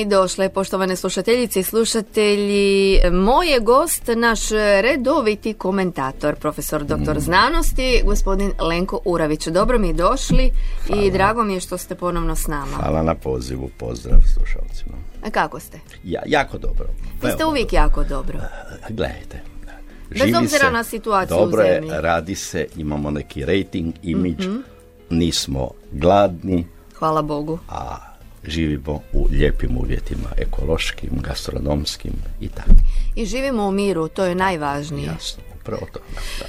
Dobro došle, poštovane slušateljice i slušatelji. Moj je gost naš redoviti komentator, profesor doktor Mm. znanosti, gospodin Lenko Uravić. Dobro mi došli i drago mi je što ste ponovno s nama. Hvala na pozivu, pozdrav slušalcima. A kako ste? Ja, jako dobro. Vi ste uvijek jako dobro. dobro. Gledajte. Bez obzira na situaciju u dobro je, radi se, imamo neki rating, imidž, Mhm. nismo gladni, Hvala Bogu. a živimo u lijepim uvjetima, ekološkim, gastronomskim i tako. I živimo u miru, to je najvažnije. Jasno, upravo to. Da.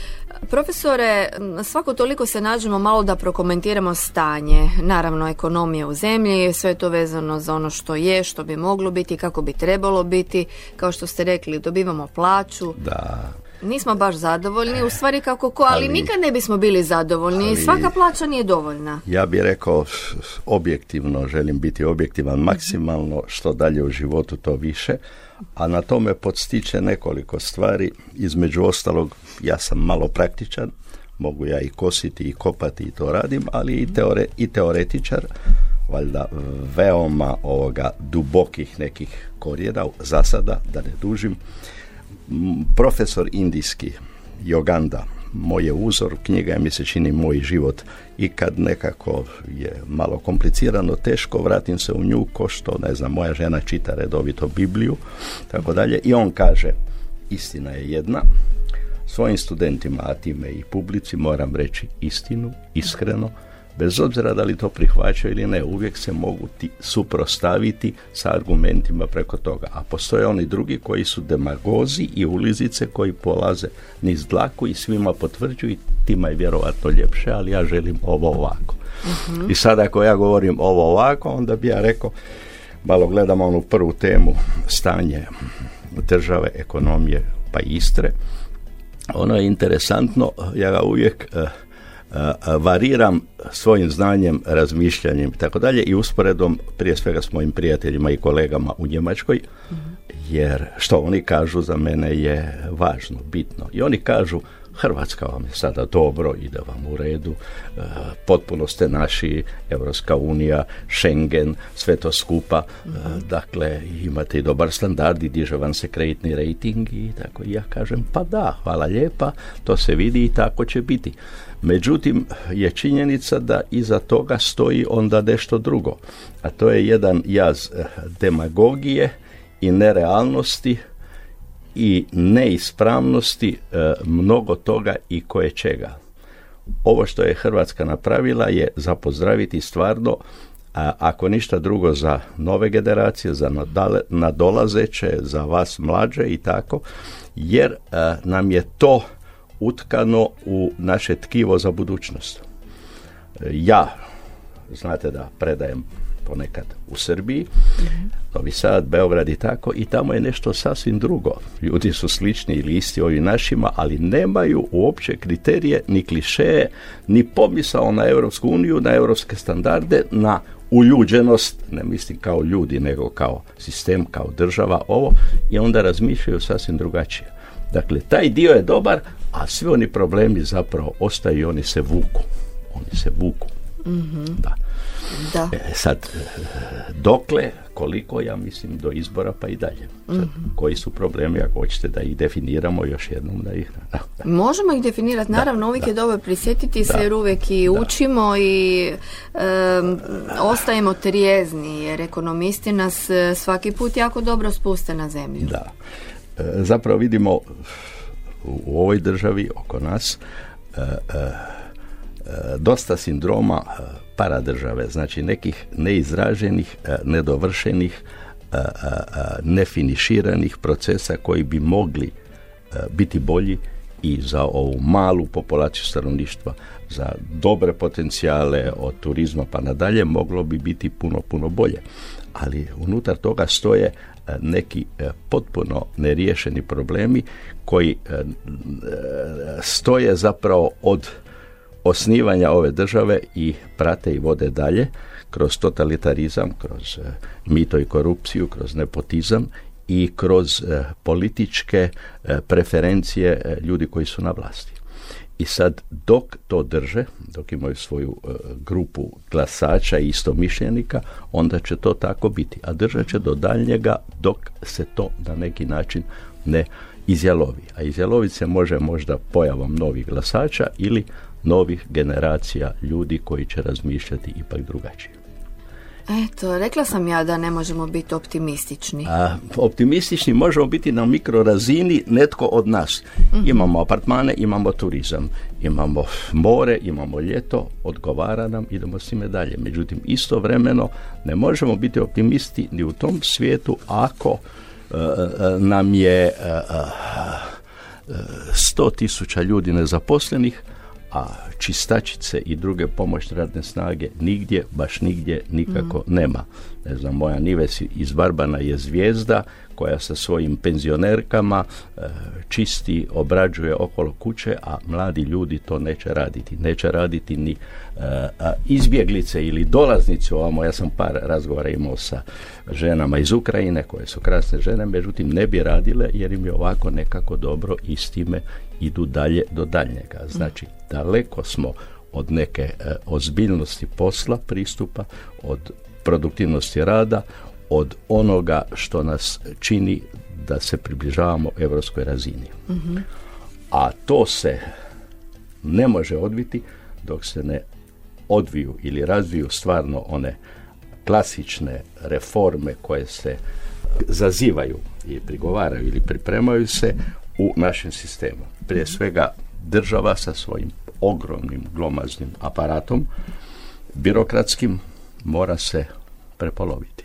Profesore, svako toliko se nađemo malo da prokomentiramo stanje, naravno ekonomije u zemlji, sve je to vezano za ono što je, što bi moglo biti, kako bi trebalo biti, kao što ste rekli, dobivamo plaću, Da, nismo baš zadovoljni, u stvari kako ko, ali, Ali- nikad ne bismo bili zadovoljni, Ali- svaka plaća nije dovoljna. ja bih rekao objektivno, želim biti objektivan maksimalno, što dalje u životu to više, a na tome podstiče nekoliko stvari, između ostalog ja sam malo praktičan, mogu ja i kositi i kopati i to radim, ali i, teore, i teoretičar, valjda veoma ovoga dubokih nekih korijena, za sada, da ne dužim, profesor indijski, Joganda, moj je uzor, knjiga mi se čini moj život. I kad nekako je malo komplicirano, teško, vratim se u nju ko što, ne znam, moja žena čita redovito Bibliju, tako dalje, i on kaže, istina je jedna, svojim studentima, a time i publici, moram reći istinu, iskreno, bez obzira da li to prihvaćaju ili ne, uvijek se mogu ti suprostaviti sa argumentima preko toga. A postoje oni drugi koji su demagozi i ulizice koji polaze niz dlaku i svima potvrđuju i tima je vjerovatno ljepše, ali ja želim ovo ovako. I sada ako ja govorim ovo ovako, onda bi ja rekao, malo gledamo onu prvu temu, stanje države, ekonomije, pa Istre. Ono je interesantno, ja ga uvijek eh, variram svojim znanjem, razmišljanjem i tako dalje i usporedom prije svega s mojim prijateljima i kolegama u Njemačkoj, jer što oni kažu za mene je važno, bitno. I oni kažu Hrvatska vam je sada dobro, ide vam u redu, e, potpuno ste naši, Europska unija, Schengen, sve to skupa, e, dakle imate i dobar standard i diže vam se kreditni rating i tako ja kažem pa da, hvala lijepa, to se vidi i tako će biti. Međutim, je činjenica da iza toga stoji onda nešto drugo, a to je jedan jaz eh, demagogije i nerealnosti i neispravnosti e, mnogo toga i koje čega. Ovo što je Hrvatska napravila je za pozdraviti stvarno, a ako ništa drugo za nove generacije, za nadale, nadolazeće, za vas mlađe i tako, jer e, nam je to utkano u naše tkivo za budućnost. E, Ja, znate da predajem ponekad u Srbiji, Novi Sad, Beograd i tako, i tamo je nešto sasvim drugo. Ljudi su slični ili isti ovim našima, ali nemaju uopće kriterije, ni klišeje, ni pomisao na Europsku uniju, na europske standarde, na uljuđenost, ne mislim kao ljudi, nego kao sistem, kao država, ovo, i onda razmišljaju sasvim drugačije. Dakle, taj dio je dobar, a svi oni problemi zapravo ostaju i oni se vuku. Oni se vuku. Da. Da. E, sad, e, dokle, koliko, ja mislim, do izbora pa i dalje. Sad, Koji su problemi, ako hoćete da ih definiramo još jednom, da ih... Da, da. Možemo ih definirati, naravno uvijek je dobro prisjetiti se jer uvijek i učimo i em, ostajemo trijezni jer ekonomisti nas e, svaki put jako dobro spuste na zemlju. Da. E, zapravo vidimo u, u ovoj državi oko nas e, e, dosta sindroma e, paradržave, znači nekih neizraženih, e, nedovršenih, e, e, e, nefiniširanih procesa koji bi mogli e, biti bolji i za ovu malu populaciju stanovništva, za dobre potencijale od turizma pa nadalje moglo bi biti puno, puno bolje. Ali unutar toga stoje e, neki e, potpuno neriješeni problemi koji e, e, stoje zapravo od osnivanja ove države i prate i vode dalje kroz totalitarizam, kroz e, mito i korupciju, kroz nepotizam i kroz e, političke e, preferencije ljudi koji su na vlasti. I sad dok to drže, dok imaju svoju grupu glasača i istomišljenika, onda će to tako biti. A držat će do daljnjega dok se to na neki način ne izjalovi. A izjalovit se može možda pojavom novih glasača ili novih generacija ljudi koji će razmišljati ipak drugačije. Eto, rekla sam ja da ne možemo biti optimistični. A, optimistični možemo biti na mikrorazini netko od nas. Mhm. Imamo apartmane, imamo turizam, imamo more, imamo ljeto, odgovara nam, idemo s time dalje. Međutim, istovremeno ne možemo biti optimisti ni u tom svijetu ako e, nam je uh, sto tisuća ljudi nezaposlenih, a čistačice i druge pomoćne radne snage nigdje, baš nigdje nikako mm. nema. Ne znam, moja Nives iz Barbana je zvijezda koja sa svojim penzionerkama e, čisti, obrađuje okolo kuće, a mladi ljudi to neće raditi. Neće raditi ni e, izbjeglice ili dolaznice ovamo. Ja sam par razgovora imao sa ženama iz Ukrajine koje su krasne žene, međutim ne bi radile jer im je ovako nekako dobro i s time idu dalje do daljnjega. Znači, daleko smo od neke e, ozbiljnosti posla, pristupa, od produktivnosti rada, od onoga što nas čini da se približavamo europskoj razini. A to se ne može odviti dok se ne odviju ili razviju stvarno one klasične reforme koje se zazivaju i prigovaraju ili pripremaju se u našem sistemu. Prije svega država sa svojim ogromnim glomaznim aparatom birokratskim mora se prepoloviti.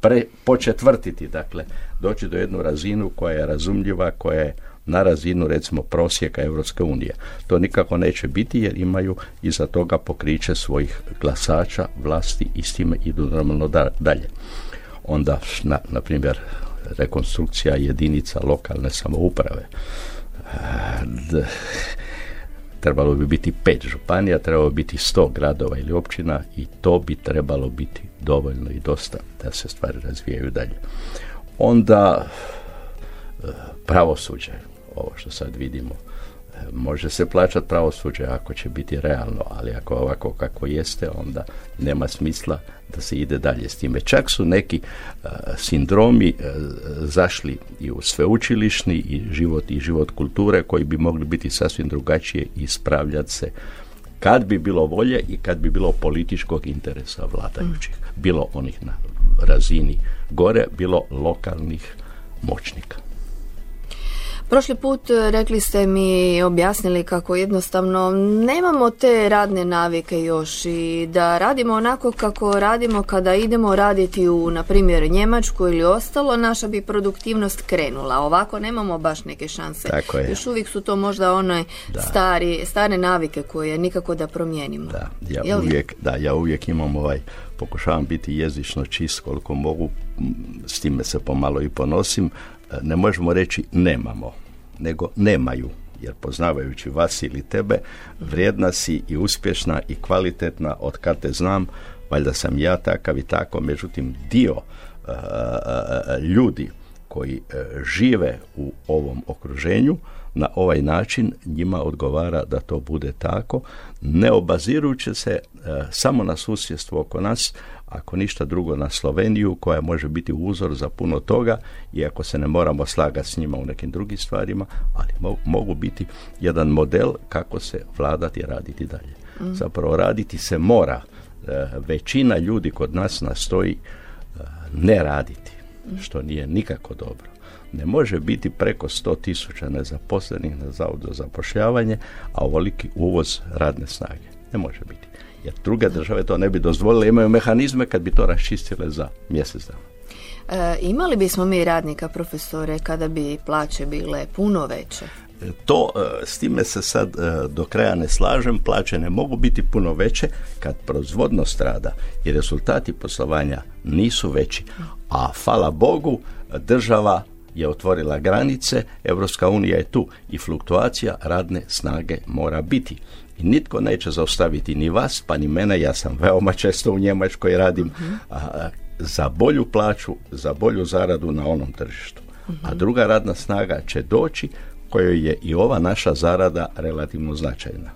Pre, početvrtiti, dakle, doći do jednu razinu koja je razumljiva, koja je na razinu recimo prosjeka Europske unije. To nikako neće biti jer imaju iza toga pokriće svojih glasača, vlasti i s time idu normalno dalje. Onda, na, na primjer, rekonstrukcija jedinica lokalne samouprave. Trebalo bi biti pet županija, trebalo bi biti sto gradova ili općina i to bi trebalo biti dovoljno i dosta da se stvari razvijaju dalje. Onda e, pravosuđe, ovo što sad vidimo, e, može se plaćati pravosuđe ako će biti realno, ali ako ovako kako jeste, onda nema smisla da se ide dalje s time. Čak su neki uh, sindromi uh, zašli i u sveučilišni i život i život kulture koji bi mogli biti sasvim drugačije i ispravljati se kad bi bilo volje i kad bi bilo političkog interesa vladajućih. Mm. Bilo onih na razini gore, bilo lokalnih moćnika. Prošli put e, rekli ste mi objasnili kako jednostavno nemamo te radne navike još i da radimo onako kako radimo kada idemo raditi u, na primjer, Njemačku ili ostalo, naša bi produktivnost krenula. Ovako nemamo baš neke šanse. Tako je. Još uvijek su to možda one stari, stare navike koje nikako da promijenimo. Da, ja uvijek, da, ja uvijek imam ovaj pokušavam biti jezično čist koliko mogu, s time se pomalo i ponosim, ne možemo reći nemamo, nego nemaju jer poznavajući vas ili tebe, vrijedna si i uspješna i kvalitetna od kad te znam, valjda sam ja takav i tako, međutim dio uh, ljudi koji žive u ovom okruženju na ovaj način njima odgovara da to bude tako, ne obazirujući se samo na susjedstvo oko nas, ako ništa drugo na Sloveniju koja može biti uzor za puno toga iako se ne moramo slagati s njima u nekim drugim stvarima, ali mogu biti jedan model kako se vladati i raditi dalje. Mm. Zapravo raditi se mora. E, većina ljudi kod nas nastoji e, ne raditi. Što nije nikako dobro. Ne može biti preko 100 tisuća nezaposlenih na zavodu za zapošljavanje, a ovoliki uvoz radne snage. Ne može biti jer druge države to ne bi dozvolile, imaju mehanizme kad bi to raščistile za mjesec dana. E, imali bismo mi radnika, profesore, kada bi plaće bile puno veće? To, e, s time se sad e, do kraja ne slažem, plaće ne mogu biti puno veće kad proizvodnost rada i rezultati poslovanja nisu veći, a hvala Bogu država je otvorila granice, Europska unija je tu i fluktuacija radne snage mora biti. I nitko neće zaustaviti ni vas pa ni mene, ja sam veoma često u Njemačkoj radim, a, za bolju plaću, za bolju zaradu na onom tržištu. A druga radna snaga će doći kojoj je i ova naša zarada relativno značajna.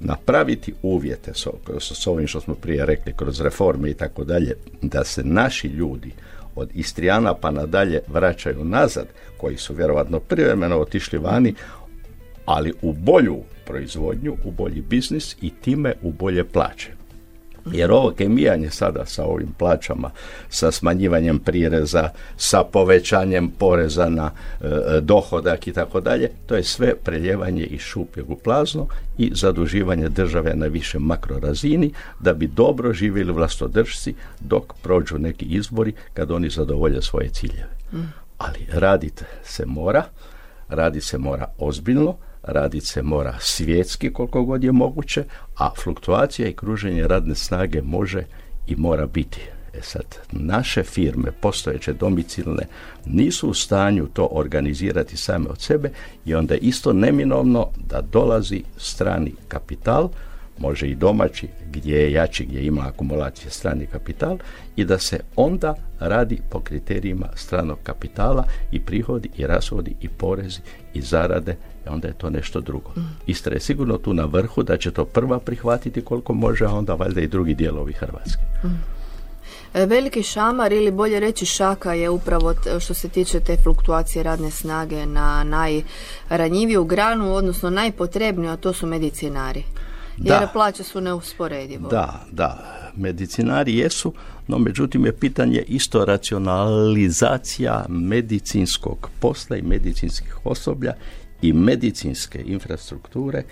Napraviti uvjete s, ovim što smo prije rekli kroz reforme i tako dalje, da se naši ljudi od Istrijana pa nadalje vraćaju nazad, koji su vjerovatno privremeno otišli vani, ali u bolju proizvodnju, u bolji biznis i time u bolje plaće. Jer ovo kemijanje sada sa ovim plaćama, sa smanjivanjem prireza, sa povećanjem poreza na e, dohodak i tako dalje, to je sve preljevanje iz šupljeg u plazno i zaduživanje države na više makrorazini da bi dobro živjeli vlastodržci dok prođu neki izbori kad oni zadovolje svoje ciljeve. Ali raditi se mora, radi se mora ozbiljno, radit se mora svjetski koliko god je moguće, a fluktuacija i kruženje radne snage može i mora biti. E sad, naše firme, postojeće domicilne, nisu u stanju to organizirati same od sebe i onda je isto neminovno da dolazi strani kapital, može i domaći, gdje je jači, gdje ima akumulacije strani kapital i da se onda radi po kriterijima stranog kapitala i prihodi i rashodi i porezi i zarade onda je to nešto drugo. Mm. Istra je sigurno tu na vrhu da će to prva prihvatiti koliko može, a onda valjda i drugi dijelovi Hrvatske. Mm. Veliki šamar ili bolje reći šaka je upravo što se tiče te fluktuacije radne snage na najranjiviju granu, odnosno najpotrebniju, a to su medicinari. Jer da. plaće su neusporedivo. Da, da. Medicinari jesu, no međutim je pitanje isto racionalizacija medicinskog posla i medicinskih osoblja i medicinske infrastrukture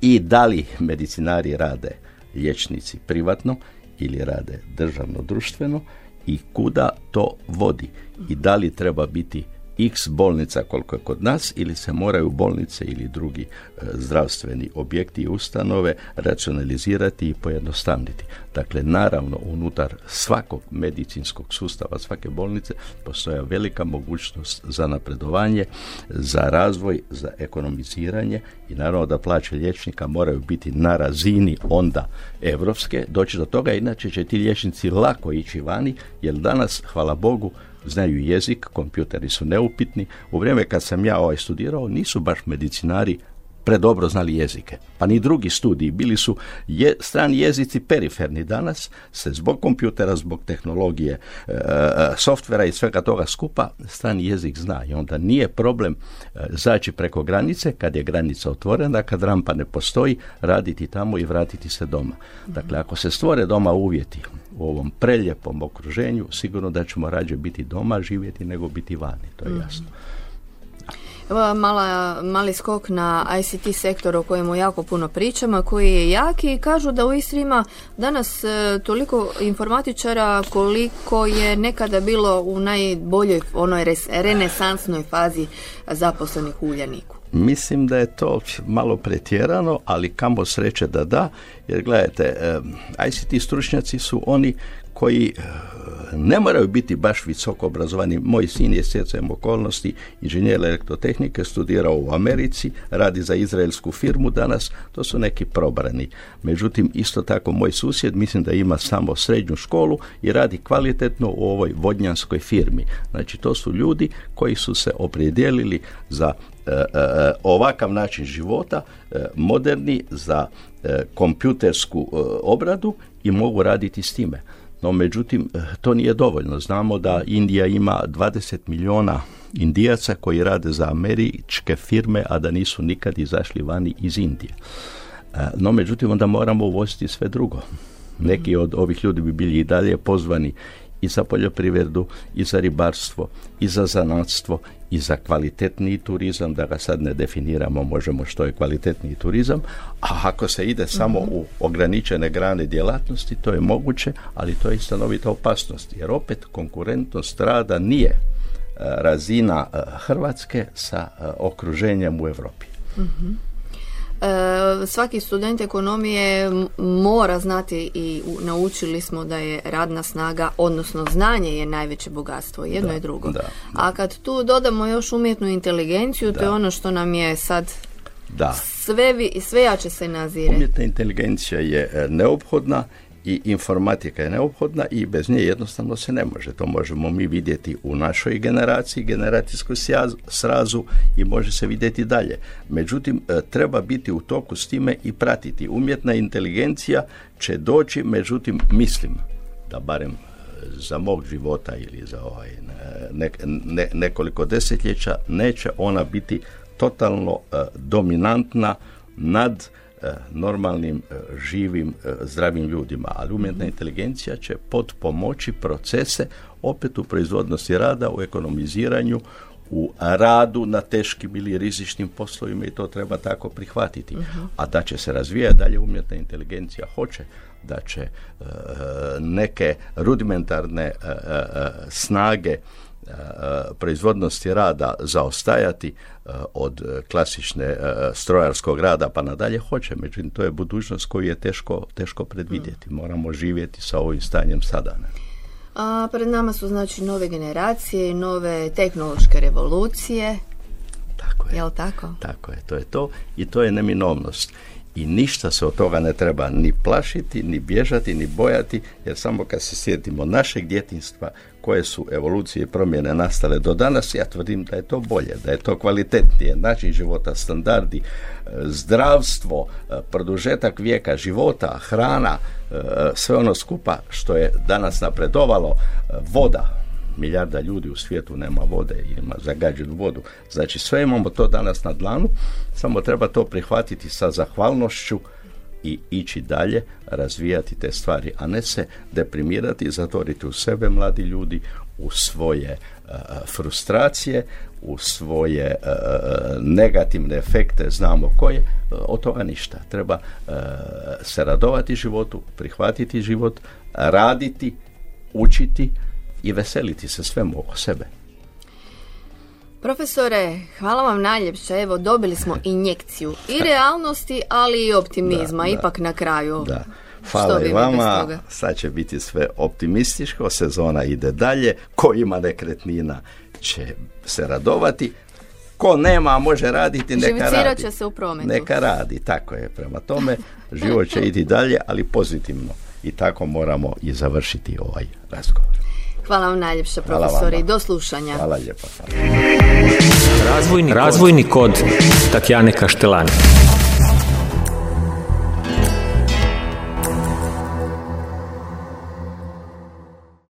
i da li medicinari rade liječnici privatno ili rade državno društveno i kuda to vodi i da li treba biti x bolnica koliko je kod nas ili se moraju bolnice ili drugi e, zdravstveni objekti i ustanove racionalizirati i pojednostavniti. Dakle, naravno, unutar svakog medicinskog sustava, svake bolnice, postoja velika mogućnost za napredovanje, za razvoj, za ekonomiziranje i naravno da plaće liječnika moraju biti na razini onda evropske, doći do toga, inače će ti liječnici lako ići vani, jer danas, hvala Bogu, znaju jezik, kompjuteri su neupitni. U vrijeme kad sam ja ovaj studirao, nisu baš medicinari predobro znali jezike. Pa ni drugi studiji. Bili su je, strani jezici periferni. Danas se zbog kompjutera, zbog tehnologije, e, softvera i svega toga skupa strani jezik zna. I onda nije problem e, zaći preko granice kad je granica otvorena, kad rampa ne postoji, raditi tamo i vratiti se doma. Dakle, ako se stvore doma uvjeti u ovom preljepom okruženju, sigurno da ćemo rađe biti doma živjeti nego biti vani, to je jasno. Evo mala, mali skok na ICT sektor o kojemu jako puno pričamo, koji je jaki i kažu da u Istri ima danas e, toliko informatičara koliko je nekada bilo u najboljoj onoj renesansnoj fazi zaposlenih u Uljaniku. Mislim da je to malo pretjerano, ali kamo sreće da da, jer gledajte, e, ICT stručnjaci su oni koji e, ne moraju biti baš visoko obrazovani. Moj sin je sjecajem okolnosti inženjer elektrotehnike, studirao u Americi, radi za izraelsku firmu danas, to su neki probrani. Međutim, isto tako moj susjed, mislim da ima samo srednju školu i radi kvalitetno u ovoj vodnjanskoj firmi. Znači, to su ljudi koji su se opredijelili za ovakav način života, moderni za kompjutersku obradu i mogu raditi s time. No, međutim, to nije dovoljno. Znamo da Indija ima 20 milijuna indijaca koji rade za američke firme, a da nisu nikad izašli vani iz Indije. No, međutim, onda moramo uvoziti sve drugo. Neki od ovih ljudi bi bili i dalje pozvani i za poljoprivredu, i za ribarstvo, i za zanatstvo, i za kvalitetni turizam, da ga sad ne definiramo, možemo što je kvalitetni turizam, a ako se ide samo mhm. u ograničene grane djelatnosti, to je moguće, ali to je stanovita opasnost, jer opet konkurentnost rada nije e, razina e, Hrvatske sa e, okruženjem u Europi. Mhm. E, svaki student ekonomije mora znati i naučili smo da je radna snaga, odnosno znanje je najveće bogatstvo, jedno i drugo. A kad tu dodamo još umjetnu inteligenciju, to je ono što nam je sad Da. Sve, vi, sve jače se nazire. Umjetna inteligencija je e, neophodna i informatika je neophodna i bez nje jednostavno se ne može. To možemo mi vidjeti u našoj generaciji, generacijskoj srazu i može se vidjeti dalje. Međutim, e, treba biti u toku s time i pratiti. Umjetna inteligencija će doći, međutim, mislim da barem e, za mog života ili za ovaj nekoliko desetljeća neće ona biti totalno e, dominantna nad e, normalnim, e, živim, zdravim ljudima, ali umjetna inteligencija će pod pomoći procese opet u proizvodnosti rada, u ekonomiziranju, u radu na teškim ili rizičnim poslovima i to treba tako prihvatiti. A da će se razvijati dalje umjetna inteligencija hoće da će neke rudimentarne snage proizvodnosti rada zaostajati od klasične strojarskog rada pa nadalje hoće, međutim to je budućnost koju je teško, teško predvidjeti. Mm. Moramo živjeti sa ovim stanjem sada. A pred nama su znači nove generacije i nove tehnološke revolucije. Tako je. Jel tako? Tako je, to je to i to je neminovnost i ništa se od toga ne treba ni plašiti, ni bježati, ni bojati, jer samo kad se sjetimo našeg djetinstva, koje su evolucije i promjene nastale do danas, ja tvrdim da je to bolje, da je to kvalitetnije, način života, standardi, e, zdravstvo, e, produžetak vijeka života, hrana, e, sve ono skupa što je danas napredovalo, voda, milijarda ljudi u svijetu nema vode ima zagađenu vodu. Znači sve imamo to danas na dlanu, samo treba to prihvatiti sa zahvalnošću i ići dalje, razvijati te stvari, a ne se deprimirati zatvoriti u sebe mladi ljudi, u svoje e, frustracije, u svoje e, negativne efekte, znamo koje, e, od toga ništa. Treba se radovati životu, prihvatiti život, raditi, učiti, i veseliti se svemu oko sebe. Profesore, hvala vam najljepše. Evo, dobili smo injekciju i realnosti, ali i optimizma, ipak na kraju. Da. Hvala i vama, sad će biti sve optimističko, sezona ide dalje, ko ima nekretnina će se radovati, ko nema, može raditi, neka radi. će se u prometu. Neka radi, tako je. Prema tome, život će ići dalje, ali pozitivno. I tako moramo i završiti ovaj razgovor. Hvala vam najljepše profesori i do slušanja. Hvala lijepo. Razvojni, Razvojni kod Tatjane Kaštelani.